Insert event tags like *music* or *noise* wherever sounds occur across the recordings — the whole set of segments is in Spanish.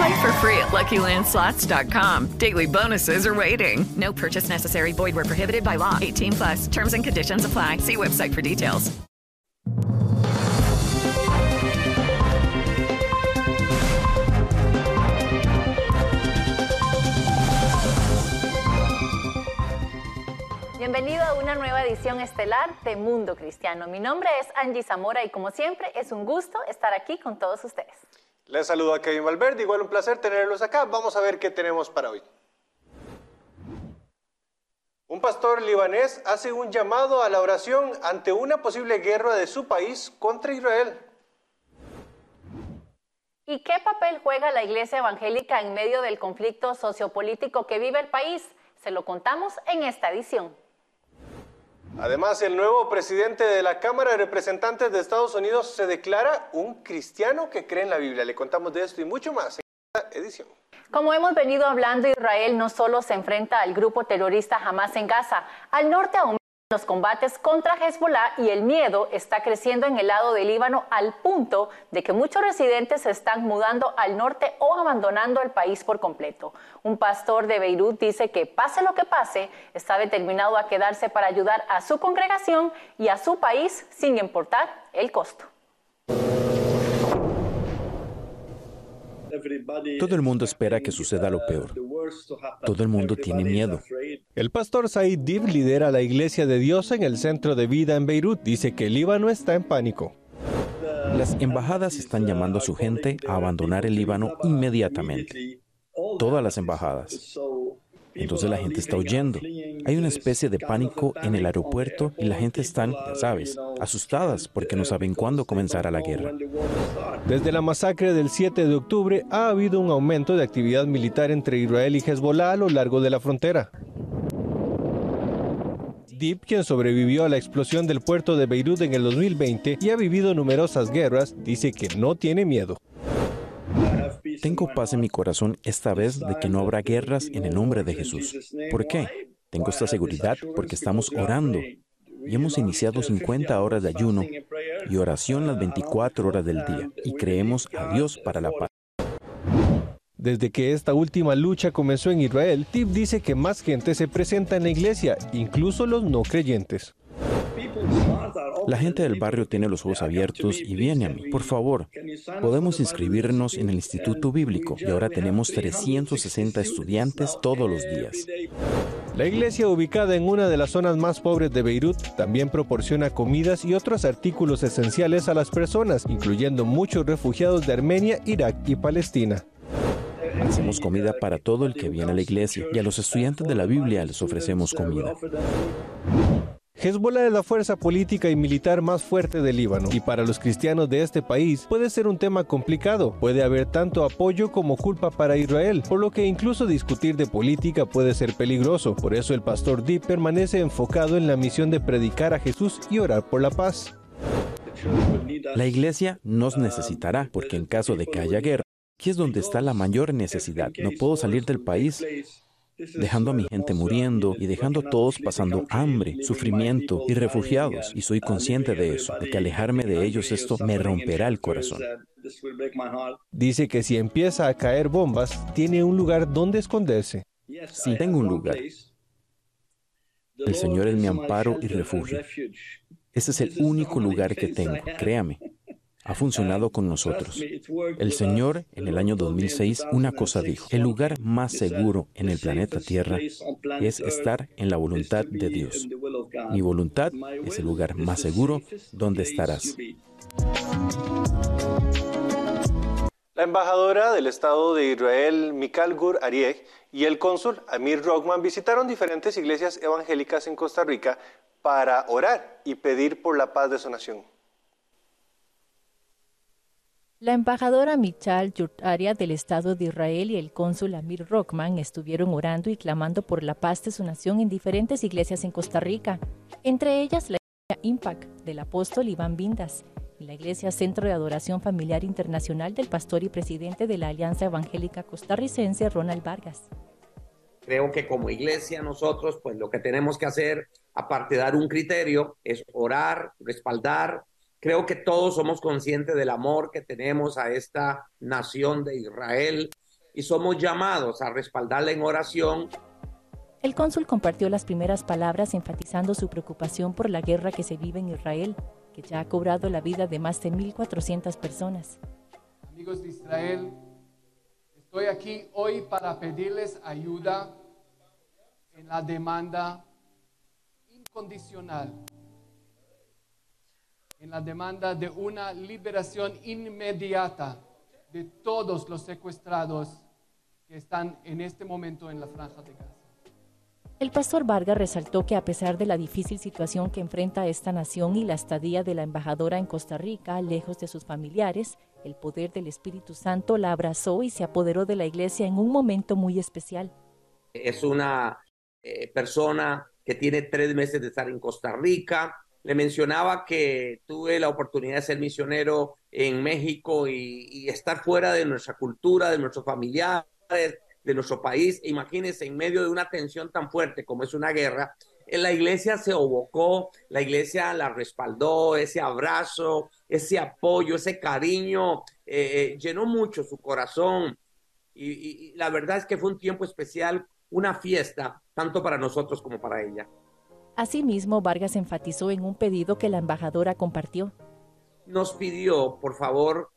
Play for free at LuckyLandSlots.com. Daily bonuses are waiting. No purchase necessary. Void were prohibited by law. 18 plus. Terms and conditions apply. See website for details. Bienvenido a una nueva edición estelar de Mundo Cristiano. Mi nombre es Angie Zamora y como siempre es un gusto estar aquí con todos ustedes. Les saludo a Kevin Valverde, igual un placer tenerlos acá. Vamos a ver qué tenemos para hoy. Un pastor libanés hace un llamado a la oración ante una posible guerra de su país contra Israel. ¿Y qué papel juega la iglesia evangélica en medio del conflicto sociopolítico que vive el país? Se lo contamos en esta edición. Además, el nuevo presidente de la Cámara de Representantes de Estados Unidos se declara un cristiano que cree en la Biblia. Le contamos de esto y mucho más en esta edición. Como hemos venido hablando, Israel no solo se enfrenta al grupo terrorista Hamas en Gaza, al norte aún los combates contra Hezbollah y el miedo está creciendo en el lado del Líbano al punto de que muchos residentes se están mudando al norte o abandonando el país por completo. Un pastor de Beirut dice que pase lo que pase, está determinado a quedarse para ayudar a su congregación y a su país sin importar el costo. Todo el mundo espera que suceda lo peor. Todo el mundo tiene miedo. El pastor Said Dib lidera la Iglesia de Dios en el centro de vida en Beirut. Dice que el Líbano está en pánico. Las embajadas están llamando a su gente a abandonar el Líbano inmediatamente. Todas las embajadas. Entonces la gente está huyendo. Hay una especie de pánico en el aeropuerto y la gente está, ya sabes, asustadas porque no saben cuándo comenzará la guerra. Desde la masacre del 7 de octubre ha habido un aumento de actividad militar entre Israel y Hezbollah a lo largo de la frontera. Deep, quien sobrevivió a la explosión del puerto de Beirut en el 2020 y ha vivido numerosas guerras, dice que no tiene miedo. Tengo paz en mi corazón esta vez de que no habrá guerras en el nombre de Jesús. ¿Por qué? Tengo esta seguridad porque estamos orando y hemos iniciado 50 horas de ayuno y oración las 24 horas del día y creemos a Dios para la paz. Desde que esta última lucha comenzó en Israel, Tip dice que más gente se presenta en la iglesia, incluso los no creyentes. La gente del barrio tiene los ojos abiertos y viene a mí. Por favor, podemos inscribirnos en el Instituto Bíblico y ahora tenemos 360 estudiantes todos los días. La iglesia ubicada en una de las zonas más pobres de Beirut también proporciona comidas y otros artículos esenciales a las personas, incluyendo muchos refugiados de Armenia, Irak y Palestina. Hacemos comida para todo el que viene a la iglesia y a los estudiantes de la Biblia les ofrecemos comida. Hezbollah es la fuerza política y militar más fuerte del Líbano y para los cristianos de este país puede ser un tema complicado. Puede haber tanto apoyo como culpa para Israel, por lo que incluso discutir de política puede ser peligroso. Por eso el pastor Deep permanece enfocado en la misión de predicar a Jesús y orar por la paz. La iglesia nos necesitará porque en caso de que haya guerra, aquí es donde está la mayor necesidad. No puedo salir del país dejando a mi gente muriendo y dejando a todos pasando hambre, sufrimiento y refugiados. Y soy consciente de eso, de que alejarme de ellos esto me romperá el corazón. Dice que si empieza a caer bombas, tiene un lugar donde esconderse. Sí, tengo un lugar. El Señor es mi amparo y refugio. Ese es el único lugar que tengo, créame. Ha funcionado con nosotros. El Señor en el año 2006 una cosa dijo, el lugar más seguro en el planeta Tierra es estar en la voluntad de Dios. Mi voluntad es el lugar más seguro donde estarás. La embajadora del Estado de Israel, Mikal Gur Arieg, y el cónsul Amir Rockman visitaron diferentes iglesias evangélicas en Costa Rica para orar y pedir por la paz de su nación. La embajadora Michal Yurtaria del Estado de Israel y el cónsul Amir Rockman estuvieron orando y clamando por la paz de su nación en diferentes iglesias en Costa Rica, entre ellas la iglesia Impact del apóstol Iván Vindas y la iglesia Centro de Adoración Familiar Internacional del pastor y presidente de la Alianza Evangélica Costarricense Ronald Vargas. Creo que como iglesia nosotros, pues lo que tenemos que hacer, aparte de dar un criterio, es orar, respaldar, Creo que todos somos conscientes del amor que tenemos a esta nación de Israel y somos llamados a respaldarla en oración. El cónsul compartió las primeras palabras enfatizando su preocupación por la guerra que se vive en Israel, que ya ha cobrado la vida de más de 1.400 personas. Amigos de Israel, estoy aquí hoy para pedirles ayuda en la demanda incondicional en la demanda de una liberación inmediata de todos los secuestrados que están en este momento en la franja de Gaza. El pastor Vargas resaltó que a pesar de la difícil situación que enfrenta esta nación y la estadía de la embajadora en Costa Rica, lejos de sus familiares, el poder del Espíritu Santo la abrazó y se apoderó de la iglesia en un momento muy especial. Es una eh, persona que tiene tres meses de estar en Costa Rica, le mencionaba que tuve la oportunidad de ser misionero en México y, estar fuera de nuestra cultura, de nuestros familiares, de nuestro país. Imagínense, en medio de una tensión tan fuerte como es una guerra, la iglesia se obocó, la iglesia la respaldó, ese abrazo, ese apoyo, ese cariño, eh, eh, llenó mucho su corazón. y la verdad es que fue un tiempo especial, una fiesta, tanto para nosotros como para ella. Asimismo, Vargas enfatizó en un pedido que la embajadora compartió. Nos pidió, por favor,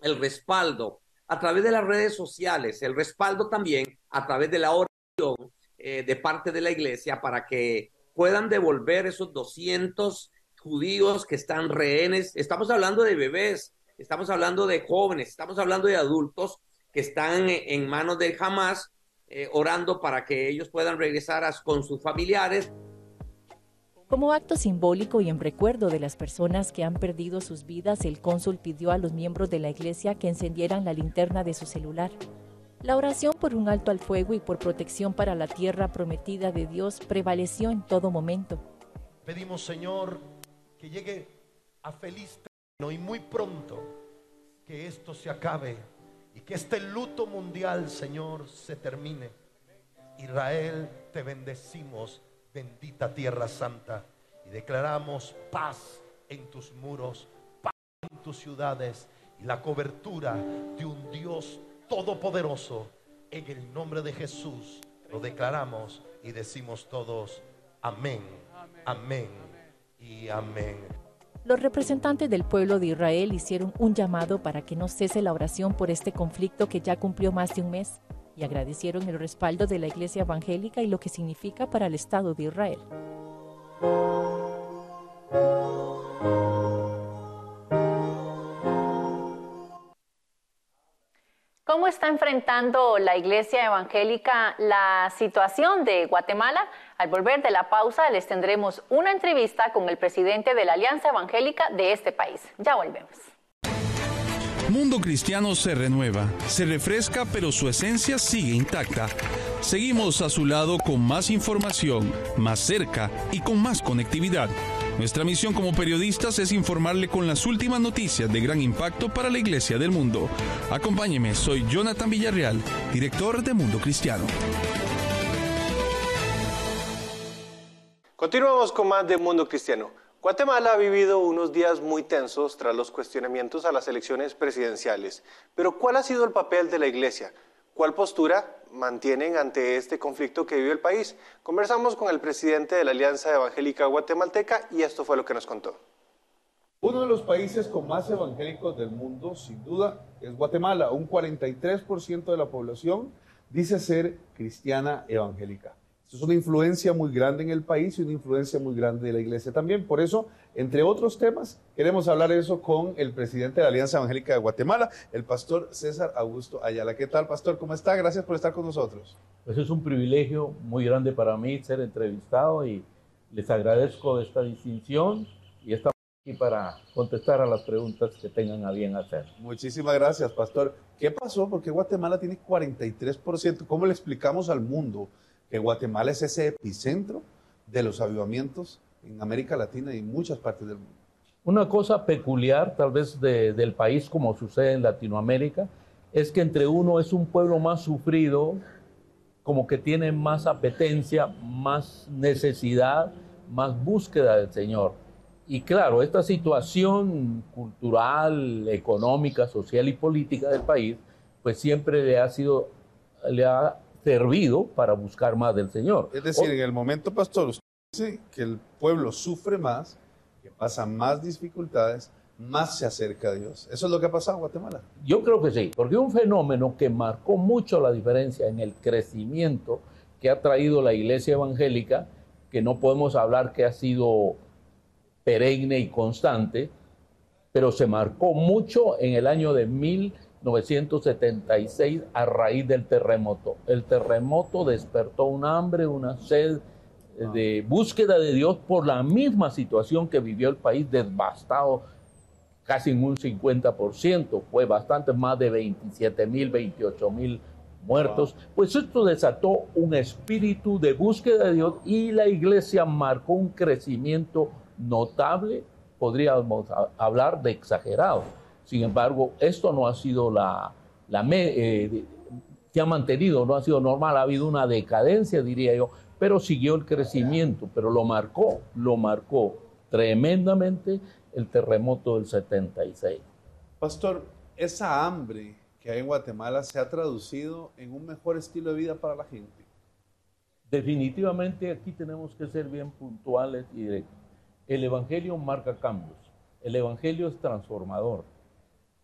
el respaldo a través de las redes sociales, el respaldo también a través de la oración eh, de parte de la iglesia para que puedan devolver esos 200 judíos que están rehenes. Estamos hablando de bebés, estamos hablando de jóvenes, estamos hablando de adultos que están en manos de Hamas, eh, orando para que ellos puedan regresar con sus familiares como acto simbólico y en recuerdo de las personas que han perdido sus vidas, el cónsul pidió a los miembros de la iglesia que encendieran la linterna de su celular. La oración por un alto al fuego y por protección para la tierra prometida de Dios prevaleció en todo momento. Pedimos, Señor, que llegue a feliz término y muy pronto que esto se acabe y que este luto mundial, Señor, se termine. Israel, te bendecimos bendita tierra santa, y declaramos paz en tus muros, paz en tus ciudades y la cobertura de un Dios todopoderoso. En el nombre de Jesús lo declaramos y decimos todos, amén, amén y amén. Los representantes del pueblo de Israel hicieron un llamado para que no cese la oración por este conflicto que ya cumplió más de un mes y agradecieron el respaldo de la Iglesia Evangélica y lo que significa para el Estado de Israel. ¿Cómo está enfrentando la Iglesia Evangélica la situación de Guatemala? Al volver de la pausa les tendremos una entrevista con el presidente de la Alianza Evangélica de este país. Ya volvemos. Mundo Cristiano se renueva, se refresca, pero su esencia sigue intacta. Seguimos a su lado con más información, más cerca y con más conectividad. Nuestra misión como periodistas es informarle con las últimas noticias de gran impacto para la Iglesia del mundo. Acompáñeme, soy Jonathan Villarreal, director de Mundo Cristiano. Continuamos con más de Mundo Cristiano. Guatemala ha vivido unos días muy tensos tras los cuestionamientos a las elecciones presidenciales. Pero ¿cuál ha sido el papel de la Iglesia? ¿Cuál postura mantienen ante este conflicto que vive el país? Conversamos con el presidente de la Alianza Evangélica Guatemalteca y esto fue lo que nos contó. Uno de los países con más evangélicos del mundo, sin duda, es Guatemala. Un 43% de la población dice ser cristiana evangélica. Es una influencia muy grande en el país y una influencia muy grande de la iglesia también. Por eso, entre otros temas, queremos hablar eso con el presidente de la Alianza Evangélica de Guatemala, el pastor César Augusto Ayala. ¿Qué tal, pastor? ¿Cómo está? Gracias por estar con nosotros. Pues es un privilegio muy grande para mí ser entrevistado y les agradezco esta distinción y estamos aquí para contestar a las preguntas que tengan a bien hacer. Muchísimas gracias, pastor. ¿Qué pasó? Porque Guatemala tiene 43%. ¿Cómo le explicamos al mundo que Guatemala es ese epicentro de los avivamientos en América Latina y en muchas partes del mundo? Una cosa peculiar tal vez del país como sucede en Latinoamérica es que entre uno es un pueblo más sufrido, como que tiene más apetencia, más necesidad, más búsqueda del Señor. Y claro, esta situación cultural, económica, social y política del país, pues siempre le ha sido, le ha servido para buscar más del Señor. Es decir, en el momento, pastor, usted dice que el pueblo sufre más, que pasa más dificultades, más se acerca a Dios. ¿Eso es lo que ha pasado en Guatemala? Yo creo que sí, porque un fenómeno que marcó mucho la diferencia en el crecimiento que ha traído la iglesia evangélica, que no podemos hablar que ha sido perenne y constante, pero se marcó mucho en el año de 1976 a raíz del terremoto. El terremoto despertó un hambre, una sed de búsqueda de Dios por la misma situación que vivió el país devastado casi en un 50%, fue bastante más de 27 mil, 28 mil muertos. Pues esto desató un espíritu de búsqueda de Dios y la iglesia marcó un crecimiento notable, podríamos hablar de exagerado. Sin embargo, esto no ha sido la, la eh, se ha mantenido, no ha sido normal, ha habido una decadencia, diría yo, pero siguió el crecimiento, pero lo marcó, lo marcó tremendamente el terremoto del 76. Pastor, esa hambre que hay en Guatemala se ha traducido en un mejor estilo de vida para la gente. Definitivamente aquí tenemos que ser bien puntuales y directos. El Evangelio marca cambios, el Evangelio es transformador.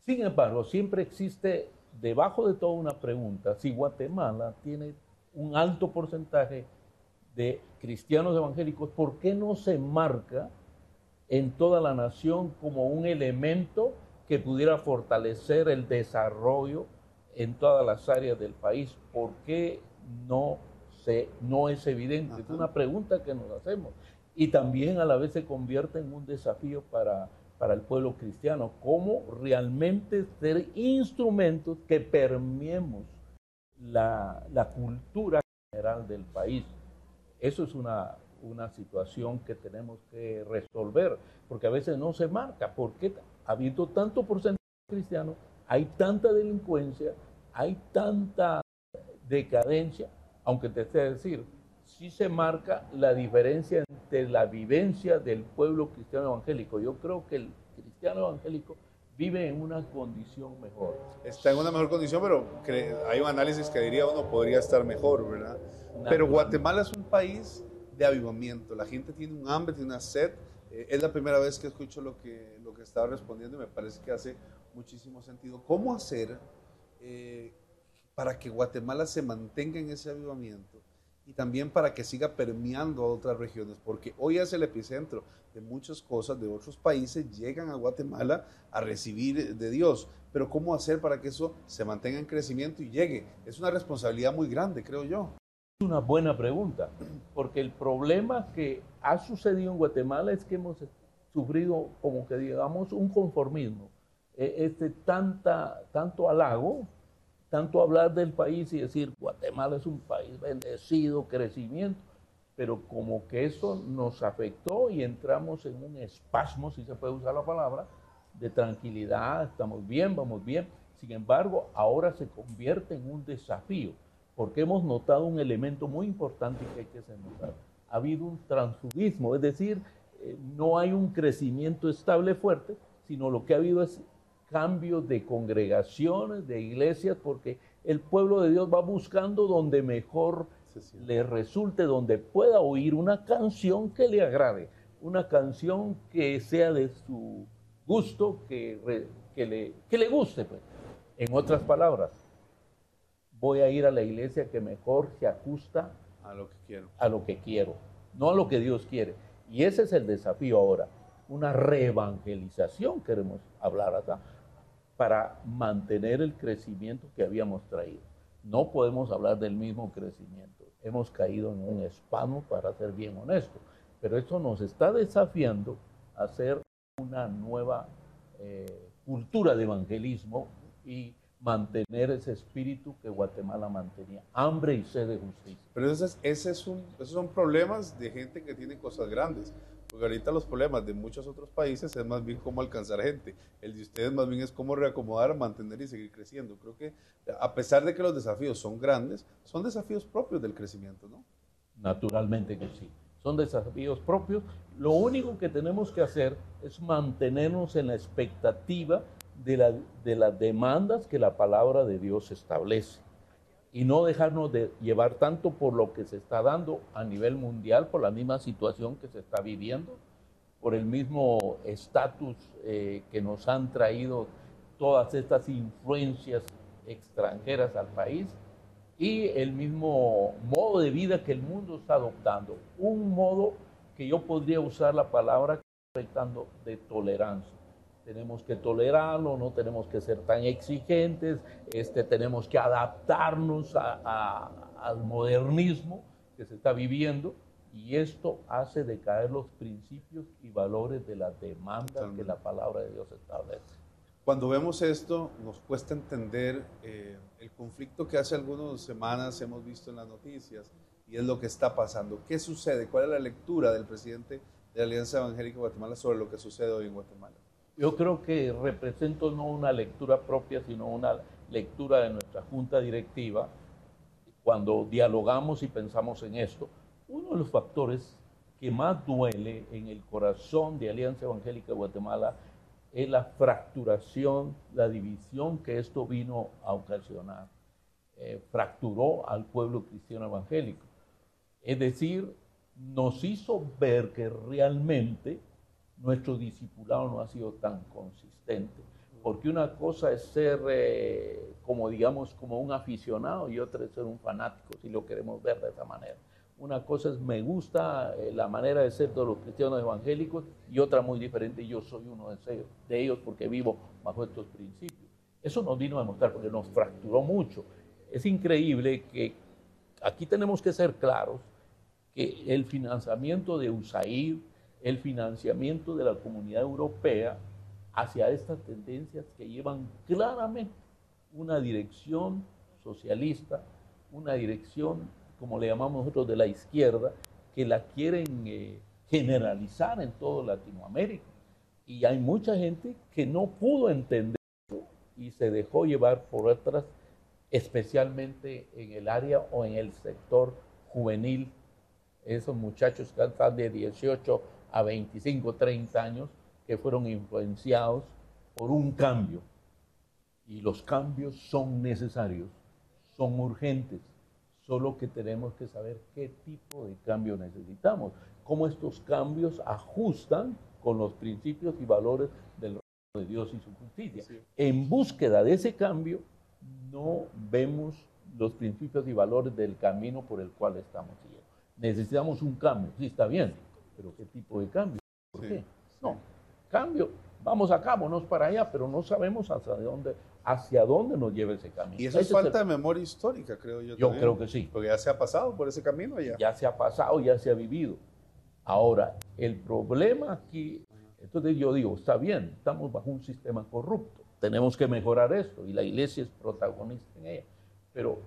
Sin embargo, siempre existe debajo de toda una pregunta si Guatemala tiene un alto porcentaje de cristianos evangélicos, ¿por qué no se marca en toda la nación como un elemento que pudiera fortalecer el desarrollo en todas las áreas del país. ¿Por qué no, se, no es evidente? Es una pregunta que nos hacemos. Y también a la vez se convierte en un desafío para, para el pueblo cristiano. ¿Cómo realmente ser instrumentos que permeemos la, la cultura general del país? Eso es una, una situación que tenemos que resolver, porque a veces no se marca, porque habiendo tanto porcentaje cristiano, hay tanta delincuencia, hay tanta decadencia, aunque te esté decir, sí se marca la diferencia entre la vivencia del pueblo cristiano evangélico. Yo creo que el cristiano evangélico vive en una condición mejor. Está en una mejor condición, pero hay un análisis que diría uno podría estar mejor, ¿verdad? Pero Guatemala es un país de avivamiento. La gente tiene un hambre, tiene una sed. Eh, es la primera vez que escucho lo que, lo que estaba respondiendo y me parece que hace muchísimo sentido. ¿Cómo hacer eh, para que Guatemala se mantenga en ese avivamiento y también para que siga permeando a otras regiones? Porque hoy es el epicentro de muchas cosas de otros países, llegan a Guatemala a recibir de Dios. Pero ¿cómo hacer para que eso se mantenga en crecimiento y llegue? Es una responsabilidad muy grande, creo yo una buena pregunta, porque el problema que ha sucedido en Guatemala es que hemos sufrido, como que digamos, un conformismo. E, este, tanta, tanto halago, tanto hablar del país y decir Guatemala es un país bendecido, crecimiento, pero como que eso nos afectó y entramos en un espasmo, si se puede usar la palabra, de tranquilidad, estamos bien, vamos bien. Sin embargo, ahora se convierte en un desafío porque hemos notado un elemento muy importante que hay que notar. Ha habido un transfugismo, es decir, eh, no hay un crecimiento estable fuerte, sino lo que ha habido es cambios de congregaciones, de iglesias, porque el pueblo de Dios va buscando donde mejor le resulte, donde pueda oír una canción que le agrade, una canción que sea de su, gusto que, que, le, que le guste. Pues. En otras palabras, voy a ir a la iglesia que mejor se ajusta a lo que quiero. A lo que quiero, no a lo que Dios quiere. Y ese es el desafío ahora, una reevangelización, queremos hablar acá, para mantener el crecimiento que habíamos traído. No podemos hablar del mismo crecimiento. Hemos caído en un espano, para ser bien honesto. Pero esto nos está desafiando a hacer una nueva eh, cultura de evangelismo y mantener ese espíritu que Guatemala mantenía, hambre y sed de justicia. Pero ese ese es un, esos son problemas de gente que tiene cosas grandes. Porque ahorita los problemas de muchos otros países es más bien cómo alcanzar gente. El de ustedes más bien es cómo reacomodar, mantener y seguir creciendo. Creo que a pesar de que los desafíos son grandes, son desafíos propios del crecimiento, ¿no? Naturalmente que sí. Son desafíos propios. Lo único que tenemos que hacer es mantenernos en la expectativa de, de las demandas que la palabra de Dios establece y no dejarnos de llevar tanto por lo que se está dando a nivel mundial, por la misma situación que se está viviendo, por el mismo estatus eh, que nos han traído todas estas influencias extranjeras al país y el mismo modo de vida que el mundo está adoptando. Un modo que yo podría usar la palabra de tolerancia tenemos que tolerarlo, no tenemos que ser tan exigentes, este, tenemos que adaptarnos al modernismo que se está viviendo y esto hace decaer los principios y valores de la demanda que la palabra de Dios establece. Cuando vemos esto, nos cuesta entender eh, el conflicto que hace algunas semanas hemos visto en las noticias y es lo que está pasando. ¿Qué sucede? ¿Cuál es la lectura del presidente de la Alianza Evangélica de Guatemala sobre lo que sucede hoy en Guatemala? Yo creo que represento no una lectura propia, sino una lectura de nuestra junta directiva. Cuando dialogamos y pensamos en esto, uno de los factores que más duele en el corazón de Alianza Evangélica de Guatemala es la fracturación, la división que esto vino a ocasionar. Eh, fracturó al pueblo cristiano evangélico. Es decir, nos hizo ver que realmente nuestro discipulado no ha sido tan consistente. Porque una cosa es ser, eh, como digamos, como un aficionado y otra es ser un fanático, si lo queremos ver de esa manera. Una cosa es me gusta eh, la manera de ser de los cristianos evangélicos y otra muy diferente, yo soy uno de de ellos porque vivo bajo estos principios. Eso nos vino a demostrar porque nos fracturó mucho. Es increíble que aquí tenemos que ser claros que el financiamiento de USAID, el financiamiento de la comunidad europea hacia estas tendencias que llevan claramente una dirección socialista, una dirección, como le llamamos nosotros, de la izquierda, que la quieren eh, generalizar en toda Latinoamérica. Y hay mucha gente que no pudo entender y se dejó llevar por otras, especialmente en el área o en el sector juvenil. Esos muchachos que están de 18 a 25, 30 años que fueron influenciados por un cambio. Y los cambios son necesarios, son urgentes, solo que tenemos que saber qué tipo de cambio necesitamos, cómo estos cambios ajustan con los principios y valores del reino de Dios y su justicia. En búsqueda de ese cambio, no vemos los principios y valores del camino por el cual estamos siguiendo. Necesitamos un cambio, sí está bien, pero ¿qué tipo de cambio? ¿Por qué? No, cambio, vamos acá, vámonos para allá, pero no sabemos hacia dónde, hacia dónde nos lleva ese camino. Y eso es falta de memoria histórica, creo yo. Yo creo que sí. Porque ya se ha pasado por ese camino ya. Ya se ha pasado, ya se ha vivido. Ahora, el problema aquí, entonces yo digo, está bien, estamos bajo un sistema corrupto, tenemos que mejorar esto y la iglesia es protagonista en ella. Pero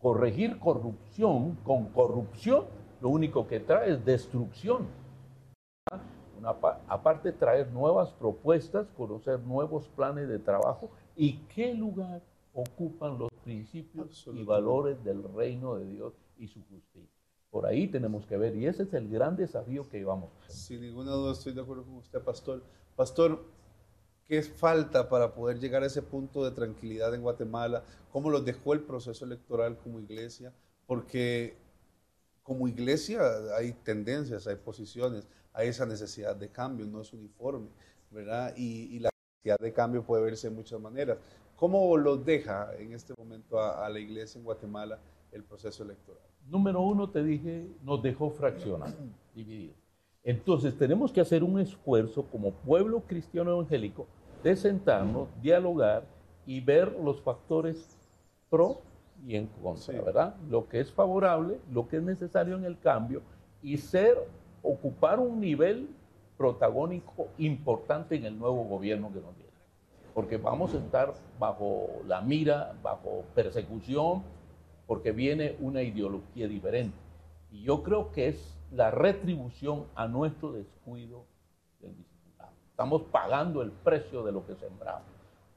corregir corrupción con corrupción lo único que trae es destrucción. Una, aparte traer nuevas propuestas, conocer nuevos planes de trabajo y qué lugar ocupan los principios y valores del reino de Dios y su justicia. Por ahí tenemos que ver y ese es el gran desafío que llevamos. Sin ninguna duda estoy de acuerdo con usted, pastor. Pastor, ¿qué falta para poder llegar a ese punto de tranquilidad en Guatemala? ¿Cómo los dejó el proceso electoral como iglesia? Porque como iglesia hay tendencias, hay posiciones, hay esa necesidad de cambio, no es uniforme, ¿verdad? Y, la necesidad de cambio puede verse de muchas maneras. ¿Cómo lo deja en este momento a, la iglesia en Guatemala el proceso electoral? Número uno, te dije, nos dejó fraccionado, *clears throat* dividido. Entonces tenemos que hacer un esfuerzo como pueblo cristiano evangélico de sentarnos, dialogar y ver los factores pro y en contra, ¿verdad? Lo que es favorable, lo que es necesario en el cambio y ser, ocupar un nivel protagónico importante en el nuevo gobierno que nos viene. Porque vamos a estar bajo la mira, bajo persecución, porque viene una ideología diferente. Y yo creo que es la retribución a nuestro descuido del discipulado. Estamos pagando el precio de lo que sembramos.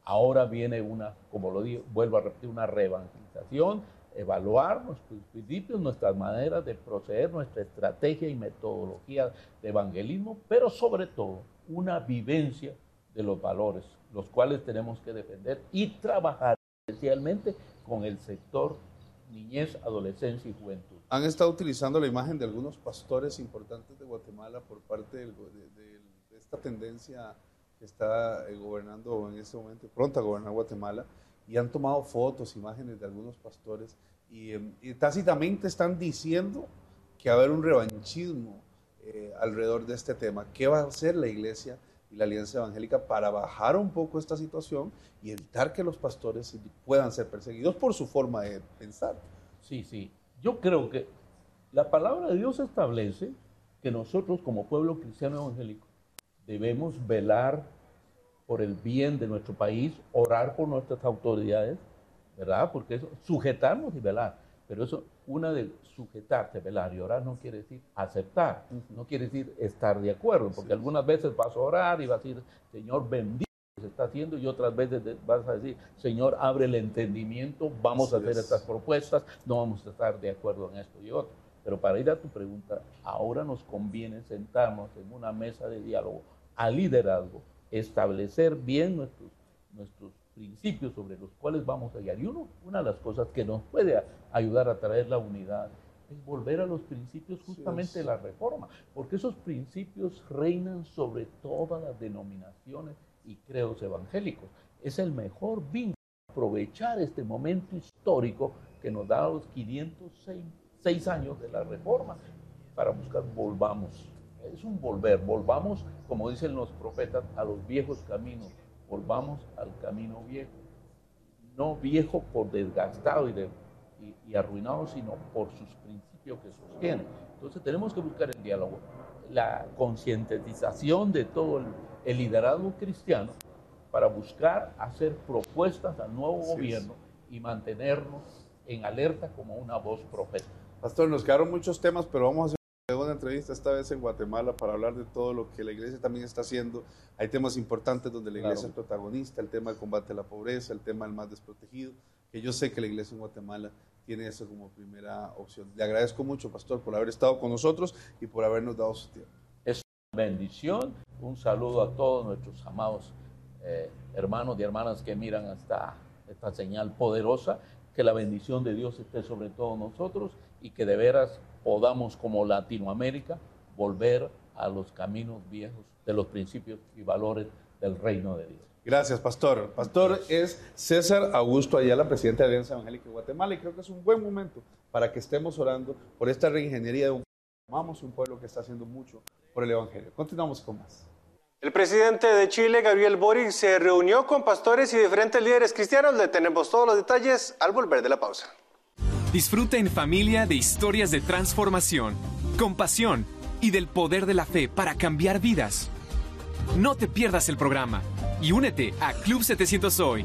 Ahora viene una, como lo digo, vuelvo a repetir, una reevangelización, evaluar nuestros principios, nuestras maneras de proceder, nuestra estrategia y metodología de evangelismo, pero sobre todo una vivencia de los valores, los cuales tenemos que defender y trabajar especialmente con el sector niñez, adolescencia y juventud. Han estado utilizando la imagen de algunos pastores importantes de Guatemala por parte de, de esta tendencia está eh, gobernando en este momento, pronto a gobernar Guatemala, y han tomado fotos, imágenes de algunos pastores, y, em, tácitamente están diciendo que va a haber un revanchismo eh, alrededor de este tema. ¿Qué va a hacer la iglesia y la Alianza Evangélica para bajar un poco esta situación y evitar que los pastores puedan ser perseguidos por su forma de pensar? Sí, sí. Yo creo que la palabra de Dios establece que nosotros como pueblo cristiano evangélico debemos velar por el bien de nuestro país, orar por nuestras autoridades, ¿verdad? Porque eso, sujetarnos y velar. Pero eso, una de sujetarte, velar y orar no quiere decir aceptar, no quiere decir estar de acuerdo, porque algunas veces vas a orar y vas a decir, Señor, bendiga lo que se está haciendo, y otras veces vas a decir, Señor, abre el entendimiento, vamos a hacer estas propuestas, no vamos a estar de acuerdo en esto y otro. Pero para ir a tu pregunta, ahora nos conviene sentarnos en una mesa de diálogo a liderazgo, establecer bien nuestros, nuestros principios sobre los cuales vamos a guiar. Y uno, una de las cosas que nos puede ayudar a traer la unidad es volver a los principios justamente de la reforma, porque esos principios reinan sobre todas las denominaciones y credos evangélicos. Es el mejor vínculo, aprovechar este momento histórico que nos da los 506 años de la reforma para buscar, volvamos es un volver, volvamos, como dicen los profetas, a los viejos caminos, volvamos al camino viejo. No viejo por desgastado y, y, arruinado, sino por sus principios que sostienen. Entonces tenemos que buscar el diálogo, la concientización de todo el, liderazgo cristiano para buscar hacer propuestas al nuevo gobierno y mantenernos en alerta como una voz profética. Pastor, nos quedaron muchos temas, pero vamos a hacer una entrevista esta vez en Guatemala para hablar de todo lo que la iglesia también está haciendo. Hay temas importantes donde la iglesia es protagonista, el tema del combate a la pobreza, el tema del más desprotegido, que yo sé que la iglesia en Guatemala tiene eso como primera opción. Le agradezco mucho, pastor, por haber estado con nosotros y por habernos dado su tiempo. Es una bendición. Un saludo a todos nuestros amados eh, hermanos y hermanas que miran hasta esta señal poderosa. Que la bendición de Dios esté sobre todos nosotros y que de veras podamos como Latinoamérica volver a los caminos viejos de los principios y valores del reino de Dios. Gracias, pastor. Pastor es César Augusto Ayala, presidente de la Alianza Evangélica de Guatemala, y creo que es un buen momento para que estemos orando por esta reingeniería de un amamos un pueblo que está haciendo mucho por el Evangelio. Continuamos con más. El presidente de Chile, Gabriel Boric, se reunió con pastores y diferentes líderes cristianos. Le tenemos todos los detalles al volver de la pausa. Disfruta en familia de historias de transformación, compasión y del poder de la fe para cambiar vidas. No te pierdas el programa y únete a Club 700 Hoy.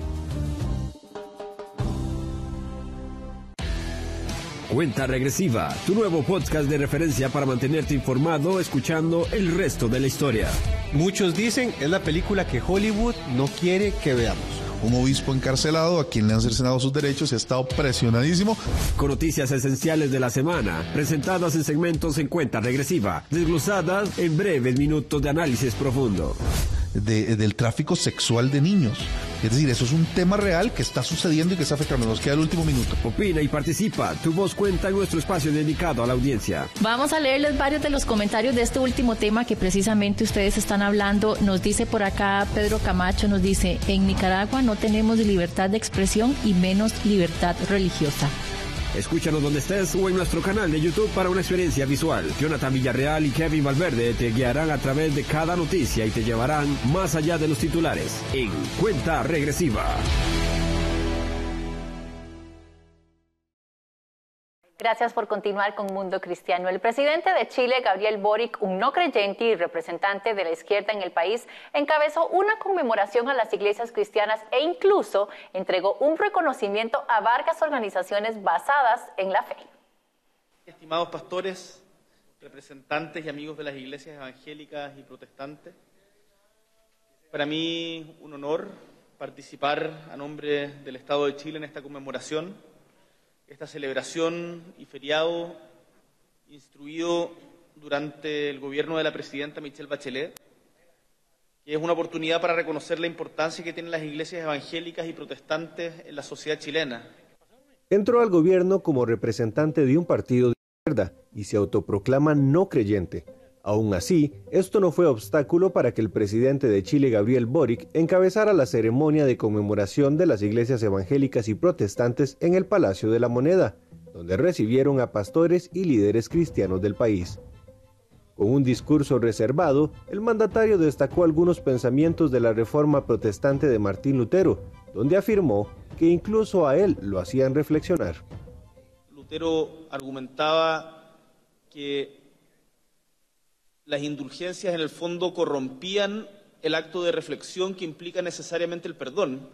Cuenta Regresiva, tu nuevo podcast de referencia para mantenerte informado escuchando el resto de la historia. Muchos dicen es la película que Hollywood no quiere que veamos un obispo encarcelado a quien le han cercenado sus derechos y ha estado presionadísimo. Con noticias esenciales de la semana, presentadas en segmentos en cuenta regresiva, desglosadas en breves minutos de análisis profundo. Del tráfico sexual de niños. Es decir, eso es un tema real que está sucediendo y que está afectando. Nos queda el último minuto. Opina y participa. Tu voz cuenta en nuestro espacio dedicado a la audiencia. Vamos a leerles varios de los comentarios de este último tema que precisamente ustedes están hablando. Nos dice por acá Pedro Camacho, nos dice, en Nicaragua no tenemos libertad de expresión y menos libertad religiosa. Escúchanos donde estés o en nuestro canal de YouTube para una experiencia visual. Jonathan Villarreal y Kevin Valverde te guiarán a través de cada noticia y te llevarán más allá de los titulares en cuenta regresiva. Gracias por continuar con Mundo Cristiano. El presidente de Chile, Gabriel Boric, un no creyente y representante de la izquierda en el país, encabezó una conmemoración a las iglesias cristianas e incluso entregó un reconocimiento a varias organizaciones basadas en la fe. Estimados pastores, representantes y amigos de las iglesias evangélicas y protestantes, para mí un honor participar a nombre del Estado de Chile en esta conmemoración esta celebración y feriado instruido durante el gobierno de la presidenta Michelle Bachelet, que es una oportunidad para reconocer la importancia que tienen las iglesias evangélicas y protestantes en la sociedad chilena. Entró al gobierno como representante de un partido de izquierda y se autoproclama no creyente. Aún así, esto no fue obstáculo para que el presidente de Chile, Gabriel Boric, encabezara la ceremonia de conmemoración de las iglesias evangélicas y protestantes en el Palacio de la Moneda, donde recibieron a pastores y líderes cristianos del país. Con un discurso reservado, el mandatario destacó algunos pensamientos de la reforma protestante de Martín Lutero, donde afirmó que incluso a él lo hacían reflexionar. Lutero argumentaba que las indulgencias en el fondo corrompían el acto de reflexión que implica necesariamente el perdón,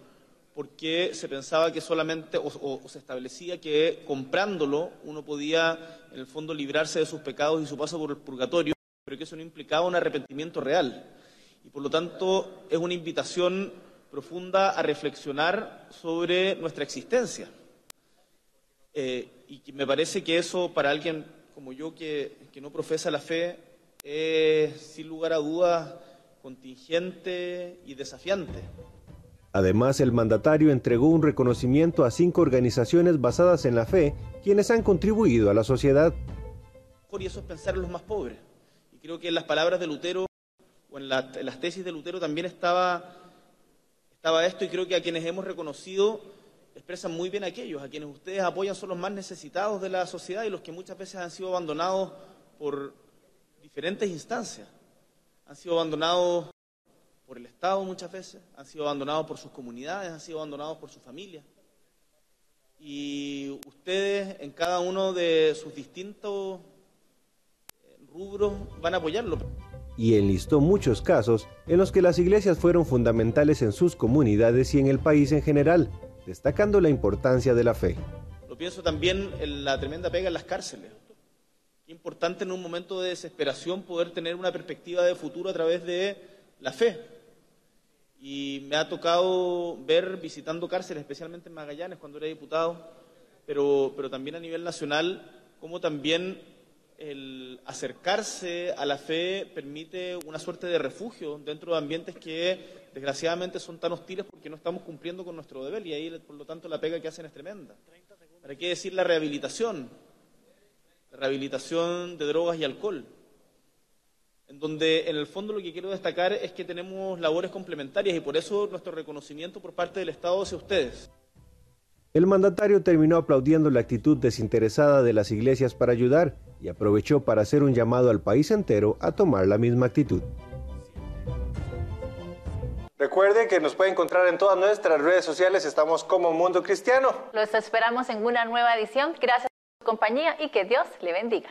porque se pensaba que solamente, o, se establecía que comprándolo uno podía en el fondo librarse de sus pecados y su paso por el purgatorio, pero que eso no implicaba un arrepentimiento real. Y por lo tanto es una invitación profunda a reflexionar sobre nuestra existencia. Eh, y me parece que eso para alguien como yo que no profesa la fe es, sin lugar a dudas, contingente y desafiante. Además, el mandatario entregó un reconocimiento a cinco organizaciones basadas en la fe, quienes han contribuido a la sociedad. Y eso es pensar en los más pobres. Y creo que en las palabras de Lutero, o en, las tesis de Lutero también estaba, estaba esto, y creo que a quienes hemos reconocido expresan muy bien aquellos, a quienes ustedes apoyan son los más necesitados de la sociedad y los que muchas veces han sido abandonados por, diferentes instancias. Han sido abandonados por el Estado muchas veces, han sido abandonados por sus comunidades, han sido abandonados por su familia. Y ustedes en cada uno de sus distintos eh, rubros van a apoyarlo. Y enlistó muchos casos en los que las iglesias fueron fundamentales en sus comunidades y en el país en general, destacando la importancia de la fe. Lo pienso también en la tremenda pega en las cárceles. Qué importante en un momento de desesperación poder tener una perspectiva de futuro a través de la fe. Y me ha tocado ver visitando cárceles, especialmente en Magallanes cuando era diputado, pero, pero también a nivel nacional, cómo también el acercarse a la fe permite una suerte de refugio dentro de ambientes que desgraciadamente son tan hostiles porque no estamos cumpliendo con nuestro deber y ahí por lo tanto la pega que hacen es tremenda. ¿Para qué decir la rehabilitación? Rehabilitación de drogas y alcohol, en donde en el fondo lo que quiero destacar es que tenemos labores complementarias y por eso nuestro reconocimiento por parte del Estado hacia ustedes. El mandatario terminó aplaudiendo la actitud desinteresada de las iglesias para ayudar y aprovechó para hacer un llamado al país entero a tomar la misma actitud. Recuerde que nos puede encontrar en todas nuestras redes sociales, estamos como Mundo Cristiano. Los esperamos en una nueva edición. Gracias compañía y que Dios le bendiga.